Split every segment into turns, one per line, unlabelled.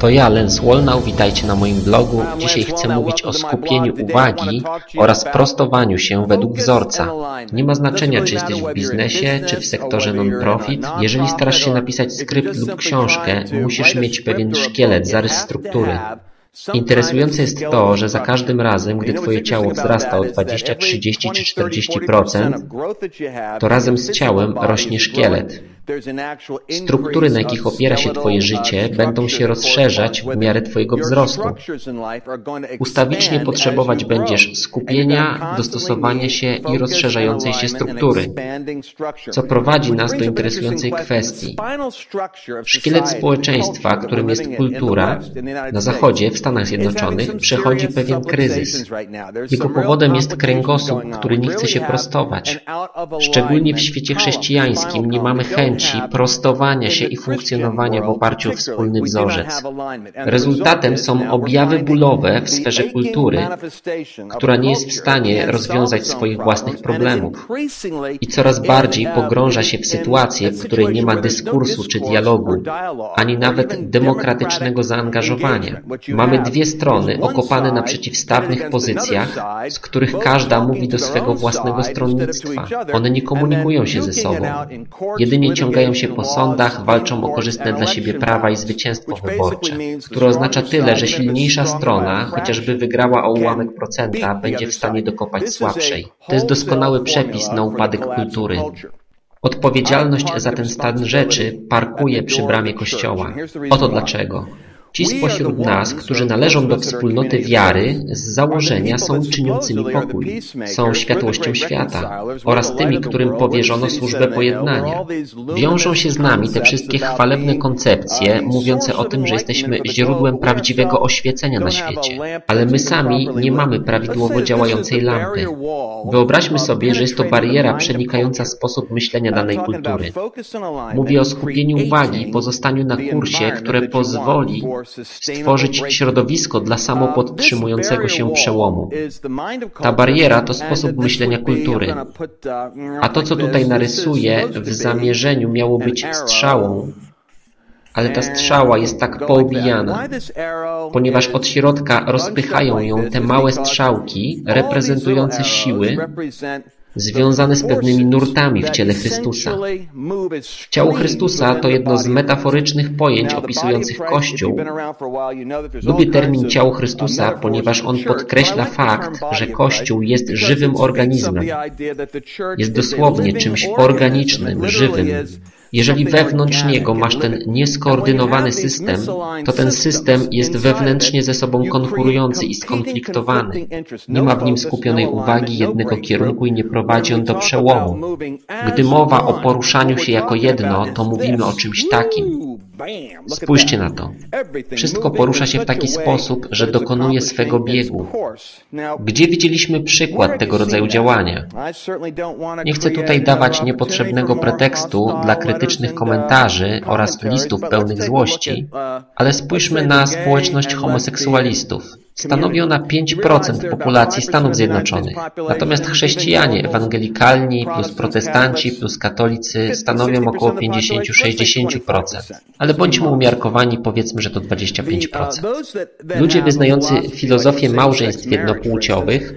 To ja, Lens Wolnau, witajcie na moim blogu. Dzisiaj chcę mówić o skupieniu uwagi oraz prostowaniu się według wzorca. Nie ma znaczenia, czy jesteś w biznesie, czy w sektorze non-profit. Jeżeli starasz się napisać skrypt lub książkę, musisz mieć pewien szkielet, zarys struktury. Interesujące jest to, że za każdym razem, gdy Twoje ciało wzrasta o 20, 30 czy 40%, to razem z ciałem rośnie szkielet. Struktury, na jakich opiera się Twoje życie, będą się rozszerzać w miarę Twojego wzrostu. Ustawicznie potrzebować będziesz skupienia, dostosowania się i rozszerzającej się struktury, co prowadzi nas do interesującej kwestii. Szkielet społeczeństwa, którym jest kultura, na Zachodzie, w Stanach Zjednoczonych, przechodzi pewien kryzys. Jego powodem jest kręgosłup, który nie chce się prostować. Szczególnie w świecie chrześcijańskim nie mamy chęci, chęci prostowania się i funkcjonowania w oparciu o wspólny wzorzec. Rezultatem są objawy bólowe w sferze kultury, która nie jest w stanie rozwiązać swoich własnych problemów i coraz bardziej pogrąża się w sytuację, w której nie ma dyskursu czy dialogu, ani nawet demokratycznego zaangażowania. Mamy dwie strony okopane na przeciwstawnych pozycjach, z których każda mówi do swego własnego stronnictwa. One nie komunikują się ze sobą. Jedynie ciągle ściągają się po sądach, walczą o korzystne dla siebie prawa i zwycięstwo wyborcze, które oznacza tyle, że silniejsza strona, chociażby wygrała o ułamek procenta, będzie w stanie dokopać słabszej. To jest doskonały przepis na upadek kultury. Odpowiedzialność za ten stan rzeczy parkuje przy bramie kościoła. Oto dlaczego. Ci spośród nas, którzy należą do wspólnoty wiary, z założenia są czyniącymi pokój, są światłością świata oraz tymi, którym powierzono służbę pojednania. Wiążą się z nami te wszystkie chwalebne koncepcje, mówiące o tym, że jesteśmy źródłem prawdziwego oświecenia na świecie, ale my sami nie mamy prawidłowo działającej lampy. Wyobraźmy sobie, że jest to bariera przenikająca sposób myślenia danej kultury. Mówię o skupieniu uwagi i pozostaniu na kursie, które pozwoli stworzyć środowisko dla samopodtrzymującego się przełomu. Ta bariera to sposób myślenia kultury. A to, co tutaj narysuję, w zamierzeniu miało być strzałą, ale ta strzała jest tak poobijana, ponieważ od środka rozpychają ją te małe strzałki reprezentujące siły, związane z pewnymi nurtami w ciele Chrystusa. Ciało Chrystusa to jedno z metaforycznych pojęć opisujących Kościół. Lubię termin ciało Chrystusa, ponieważ on podkreśla fakt, że Kościół jest żywym organizmem. Jest dosłownie czymś organicznym, żywym. Jeżeli wewnątrz niego masz ten nieskoordynowany system, to ten system jest wewnętrznie ze sobą konkurujący i skonfliktowany. Nie ma w nim skupionej uwagi jednego kierunku i nie prowadzi on do przełomu. Gdy mowa o poruszaniu się jako jedno, to mówimy o czymś takim. Spójrzcie na to. Wszystko porusza się w taki sposób, że dokonuje swego biegu. Gdzie widzieliśmy przykład tego rodzaju działania? Nie chcę tutaj dawać niepotrzebnego pretekstu dla krytycznych komentarzy oraz listów pełnych złości, ale spójrzmy na społeczność homoseksualistów. Stanowi ona 5% populacji Stanów Zjednoczonych. Natomiast chrześcijanie ewangelikalni plus protestanci plus katolicy stanowią około 50-60%. Ale bądźmy umiarkowani, powiedzmy, że to 25%. Ludzie wyznający filozofię małżeństw jednopłciowych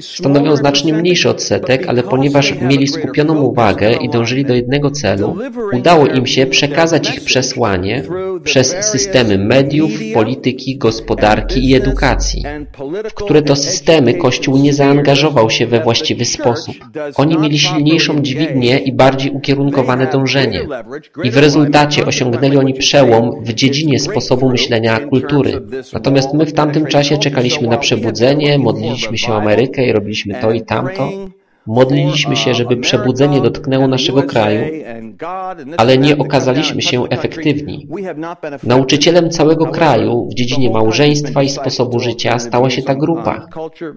stanowią znacznie mniejszy odsetek, ale ponieważ mieli skupioną uwagę i dążyli do jednego celu, udało im się przekazać ich przesłanie przez systemy mediów, polityki, gospodarki i edukacji w które to systemy Kościół nie zaangażował się we właściwy sposób. Oni mieli silniejszą dźwignię i bardziej ukierunkowane dążenie. I w rezultacie osiągnęli oni przełom w dziedzinie sposobu myślenia kultury. Natomiast my w tamtym czasie czekaliśmy na przebudzenie, modliliśmy się o Amerykę i robiliśmy to i tamto. Modliliśmy się, żeby przebudzenie dotknęło naszego kraju, ale nie okazaliśmy się efektywni. Nauczycielem całego kraju w dziedzinie małżeństwa i sposobu życia stała się ta grupa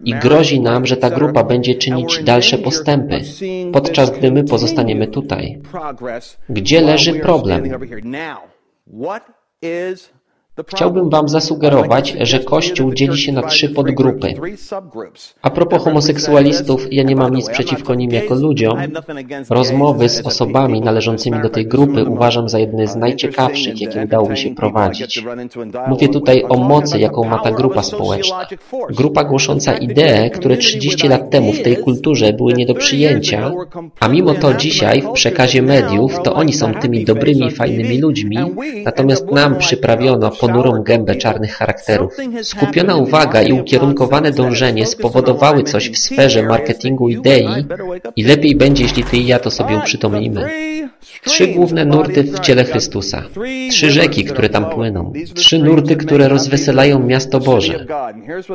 i grozi nam, że ta grupa będzie czynić dalsze postępy, podczas gdy my pozostaniemy tutaj. Gdzie leży problem? Chciałbym Wam zasugerować, że Kościół dzieli się na trzy podgrupy. A propos homoseksualistów, ja nie mam nic przeciwko nim jako ludziom. Rozmowy z osobami należącymi do tej grupy uważam za jedne z najciekawszych, jakie udało mi się prowadzić. Mówię tutaj o mocy, jaką ma ta grupa społeczna. Grupa głosząca idee, które 30 lat temu w tej kulturze były nie do przyjęcia, a mimo to dzisiaj w przekazie mediów to oni są tymi dobrymi, fajnymi ludźmi, natomiast nam przyprawiono ponurą gębę czarnych charakterów. Skupiona uwaga i ukierunkowane dążenie spowodowały coś w sferze marketingu idei i lepiej będzie, jeśli Ty i ja to sobie uprzytomnimy. Trzy główne nurty w ciele Chrystusa. Trzy rzeki, które tam płyną. Trzy nurty, które rozweselają miasto Boże.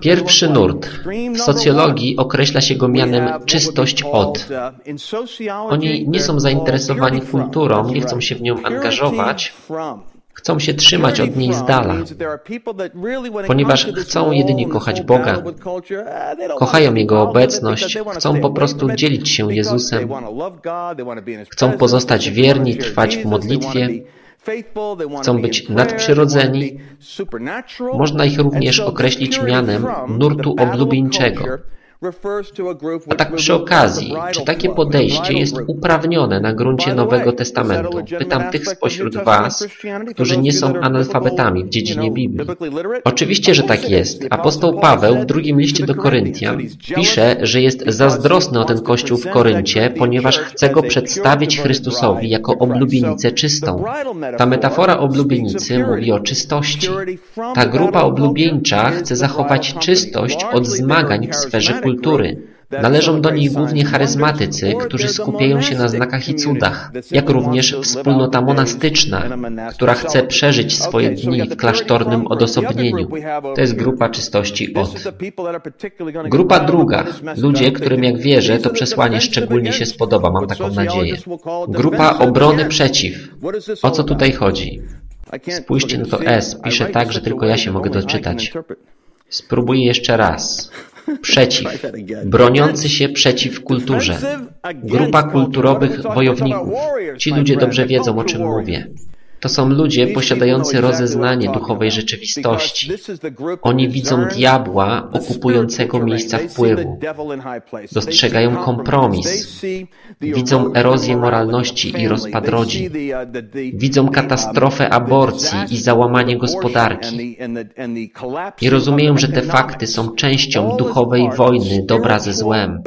Pierwszy nurt. W socjologii określa się go mianem czystość od. Oni nie są zainteresowani kulturą, nie chcą się w nią angażować, Chcą się trzymać od niej z dala, ponieważ chcą jedynie kochać Boga, kochają Jego obecność, chcą po prostu dzielić się Jezusem, chcą pozostać wierni, trwać w modlitwie, chcą być nadprzyrodzeni. Można ich również określić mianem nurtu oblubieńczego. A tak przy okazji, czy takie podejście jest uprawnione na gruncie Nowego Testamentu? Pytam tych spośród Was, którzy nie są analfabetami w dziedzinie Biblii. Oczywiście, że tak jest. Apostoł Paweł w drugim liście do Koryntian pisze, że jest zazdrosny o ten kościół w Koryncie, ponieważ chce go przedstawić Chrystusowi jako oblubienicę czystą. Ta metafora oblubienicy mówi o czystości. Ta grupa oblubieńcza chce zachować czystość od zmagań w sferze kultury. Należą do nich głównie charyzmatycy, którzy skupiają się na znakach i cudach, jak również wspólnota monastyczna, która chce przeżyć swoje dni w klasztornym odosobnieniu. To jest grupa czystości od. Grupa druga, ludzie, którym jak wierzę, to przesłanie szczególnie się spodoba, mam taką nadzieję. Grupa obrony przeciw. O co tutaj chodzi? Spójrzcie na to S, pisze tak, że tylko ja się mogę doczytać. Spróbuję jeszcze raz. Przeciw. Broniący się przeciw kulturze. Grupa kulturowych wojowników. Ci ludzie dobrze wiedzą, o czym mówię. To są ludzie posiadający rozeznanie duchowej rzeczywistości. Oni widzą diabła okupującego miejsca wpływu. Dostrzegają kompromis. Widzą erozję moralności i rozpad rodzin. Widzą katastrofę aborcji i załamanie gospodarki. I rozumieją, że te fakty są częścią duchowej wojny dobra ze złem,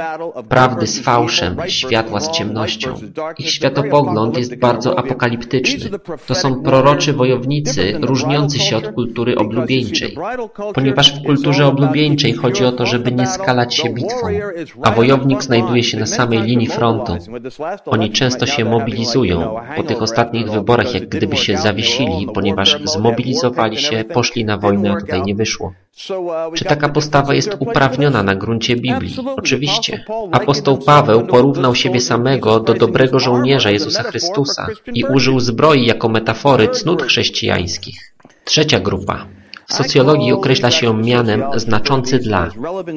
prawdy z fałszem, światła z ciemnością. Ich światopogląd jest bardzo apokaliptyczny. To są proroczy wojownicy różniący się od kultury oblubieńczej, ponieważ w kulturze oblubieńczej chodzi o to, żeby nie skalać się bitwą, a wojownik znajduje się na samej linii frontu. Oni często się mobilizują. Po tych ostatnich wyborach jak gdyby się zawiesili, ponieważ zmobilizowali się, poszli na wojnę, a tutaj nie wyszło. Czy taka postawa jest uprawniona na gruncie Biblii? Oczywiście. Apostoł Paweł porównał siebie samego do dobrego żołnierza Jezusa Chrystusa i użył zbroi jako metafory cnót chrześcijańskich. Trzecia grupa. W socjologii określa się mianem znaczący dla,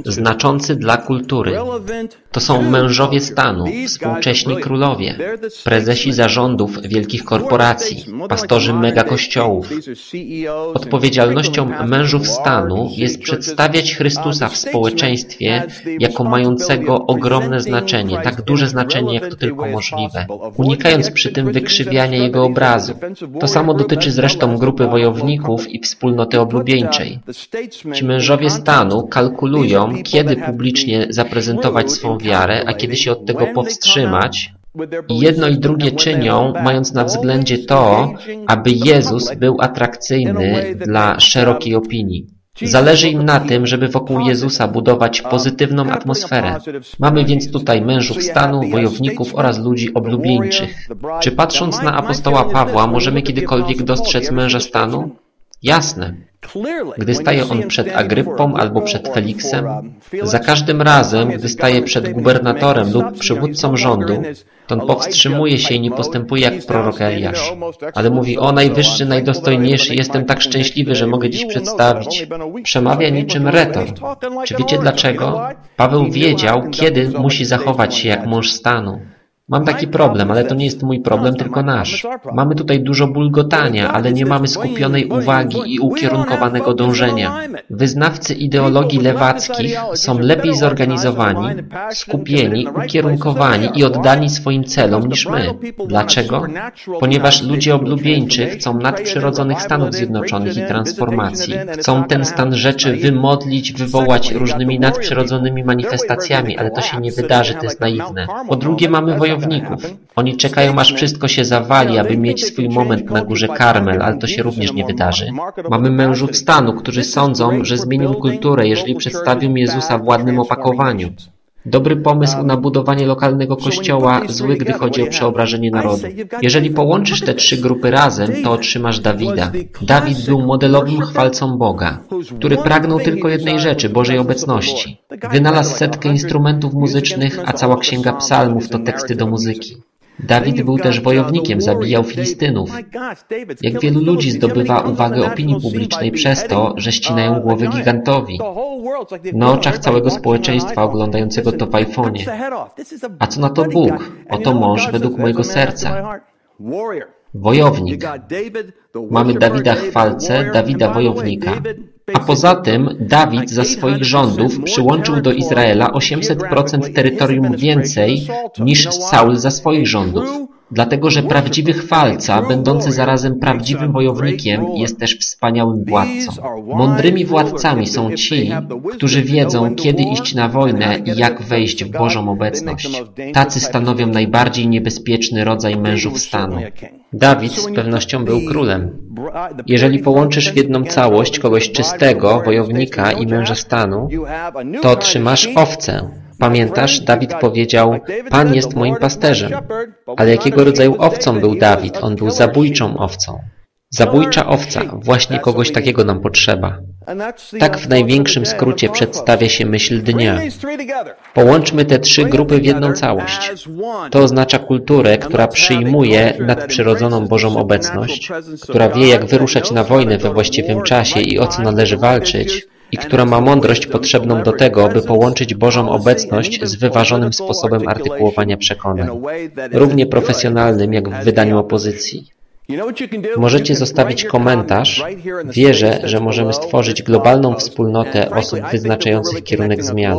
znaczący dla kultury. To są mężowie stanu, współcześni królowie, prezesi zarządów wielkich korporacji, pastorzy megakościołów. Odpowiedzialnością mężów stanu jest przedstawiać Chrystusa w społeczeństwie jako mającego ogromne znaczenie, tak duże znaczenie, jak to tylko możliwe, unikając przy tym wykrzywiania Jego obrazu. To samo dotyczy zresztą grupy wojowników i wspólnoty oblubieńczej. Ci mężowie stanu kalkulują, kiedy publicznie zaprezentować swą wiarę, a kiedy się od tego powstrzymać, i jedno i drugie czynią, mając na względzie to, aby Jezus był atrakcyjny dla szerokiej opinii. Zależy im na tym, żeby wokół Jezusa budować pozytywną atmosferę. Mamy więc tutaj mężów stanu, wojowników oraz ludzi oblubieńczych. Czy patrząc na apostoła Pawła możemy kiedykolwiek dostrzec męża stanu? Jasne. Gdy staje on przed Agryppą albo przed Feliksem, za każdym razem, gdy staje przed gubernatorem lub przywódcą rządu, to on powstrzymuje się i nie postępuje jak prorok Eliasz. Ale mówi, o najwyższy, najdostojniejszy, jestem tak szczęśliwy, że mogę dziś przedstawić. Przemawia niczym retor. Czy wiecie dlaczego? Paweł wiedział, kiedy musi zachować się jak mąż stanu. Mam taki problem, ale to nie jest mój problem, tylko nasz. Mamy tutaj dużo bulgotania, ale nie mamy skupionej uwagi i ukierunkowanego dążenia. Wyznawcy ideologii lewackich są lepiej zorganizowani, skupieni, ukierunkowani i oddani swoim celom niż my. Dlaczego? Ponieważ ludzie oblubieńczy chcą nadprzyrodzonych Stanów Zjednoczonych i transformacji. Chcą ten stan rzeczy wymodlić, wywołać różnymi nadprzyrodzonymi manifestacjami, ale to się nie wydarzy, to jest naiwne. Po drugie mamy wojowników. Oni czekają aż wszystko się zawali, aby mieć swój moment na górze Karmel, ale to się również nie wydarzy. Mamy mężów stanu, którzy sądzą, że zmienią kulturę, jeżeli przedstawią Jezusa w ładnym opakowaniu. Dobry pomysł na budowanie lokalnego kościoła, zły, gdy chodzi o przeobrażenie narodu. Jeżeli połączysz te trzy grupy razem, to otrzymasz Dawida. Dawid był modelowym chwalcą Boga, który pragnął tylko jednej rzeczy, Bożej obecności. Wynalazł setkę instrumentów muzycznych, a cała księga psalmów to teksty do muzyki. Dawid był też wojownikiem, zabijał Filistynów. Jak wielu ludzi zdobywa uwagę opinii publicznej przez to, że ścinają głowy gigantowi na oczach całego społeczeństwa oglądającego to w iPhone'ie. A co na to Bóg? Oto mąż według mojego serca. Wojownik. Mamy Dawida chwalcę, Dawida wojownika. A poza tym Dawid za swoich rządów przyłączył do Izraela 800% terytorium więcej niż Saul za swoich rządów. Dlatego, że prawdziwy chwalca, będący zarazem prawdziwym wojownikiem, jest też wspaniałym władcą. Mądrymi władcami są ci, którzy wiedzą, kiedy iść na wojnę i jak wejść w Bożą obecność. Tacy stanowią najbardziej niebezpieczny rodzaj mężów stanu. Dawid z pewnością był królem. Jeżeli połączysz w jedną całość kogoś czystego, wojownika i męża stanu, to otrzymasz owcę. Pamiętasz, Dawid powiedział, Pan jest moim pasterzem. Ale jakiego rodzaju owcą był Dawid? On był zabójczą owcą. Zabójcza owca, właśnie kogoś takiego nam potrzeba. Tak w największym skrócie przedstawia się myśl dnia. Połączmy te trzy grupy w jedną całość. To oznacza kulturę, która przyjmuje nadprzyrodzoną Bożą obecność, która wie jak wyruszać na wojnę we właściwym czasie i o co należy walczyć, i która ma mądrość potrzebną do tego, by połączyć Bożą obecność z wyważonym sposobem artykułowania przekonań, równie profesjonalnym jak w wydaniu opozycji. Możecie zostawić komentarz. Wierzę, że możemy stworzyć globalną wspólnotę osób wyznaczających kierunek zmian,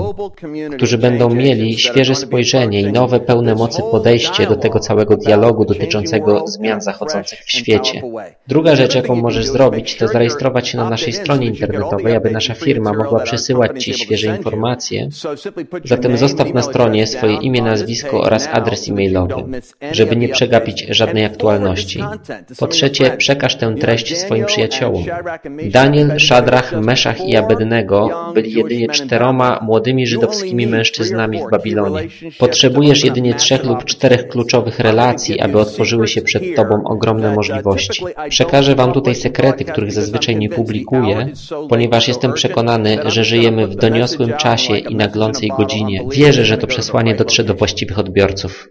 którzy będą mieli świeże spojrzenie i nowe, pełne mocy podejście do tego całego dialogu dotyczącego zmian zachodzących w świecie. Druga rzecz, jaką możesz zrobić, to zarejestrować się na naszej stronie internetowej, aby nasza firma mogła przesyłać Ci świeże informacje. Zatem zostaw na stronie swoje imię, nazwisko oraz adres e-mailowy, żeby nie przegapić żadnej aktualności. Po trzecie, przekaż tę treść swoim przyjaciołom. Daniel, Szadrach, Meszach i Abednego byli jedynie czteroma młodymi żydowskimi mężczyznami w Babilonie. Potrzebujesz jedynie trzech lub czterech kluczowych relacji, aby otworzyły się przed Tobą ogromne możliwości. Przekażę Wam tutaj sekrety, których zazwyczaj nie publikuję, ponieważ jestem przekonany, że żyjemy w doniosłym czasie i naglącej godzinie. Wierzę, że to przesłanie dotrze do właściwych odbiorców.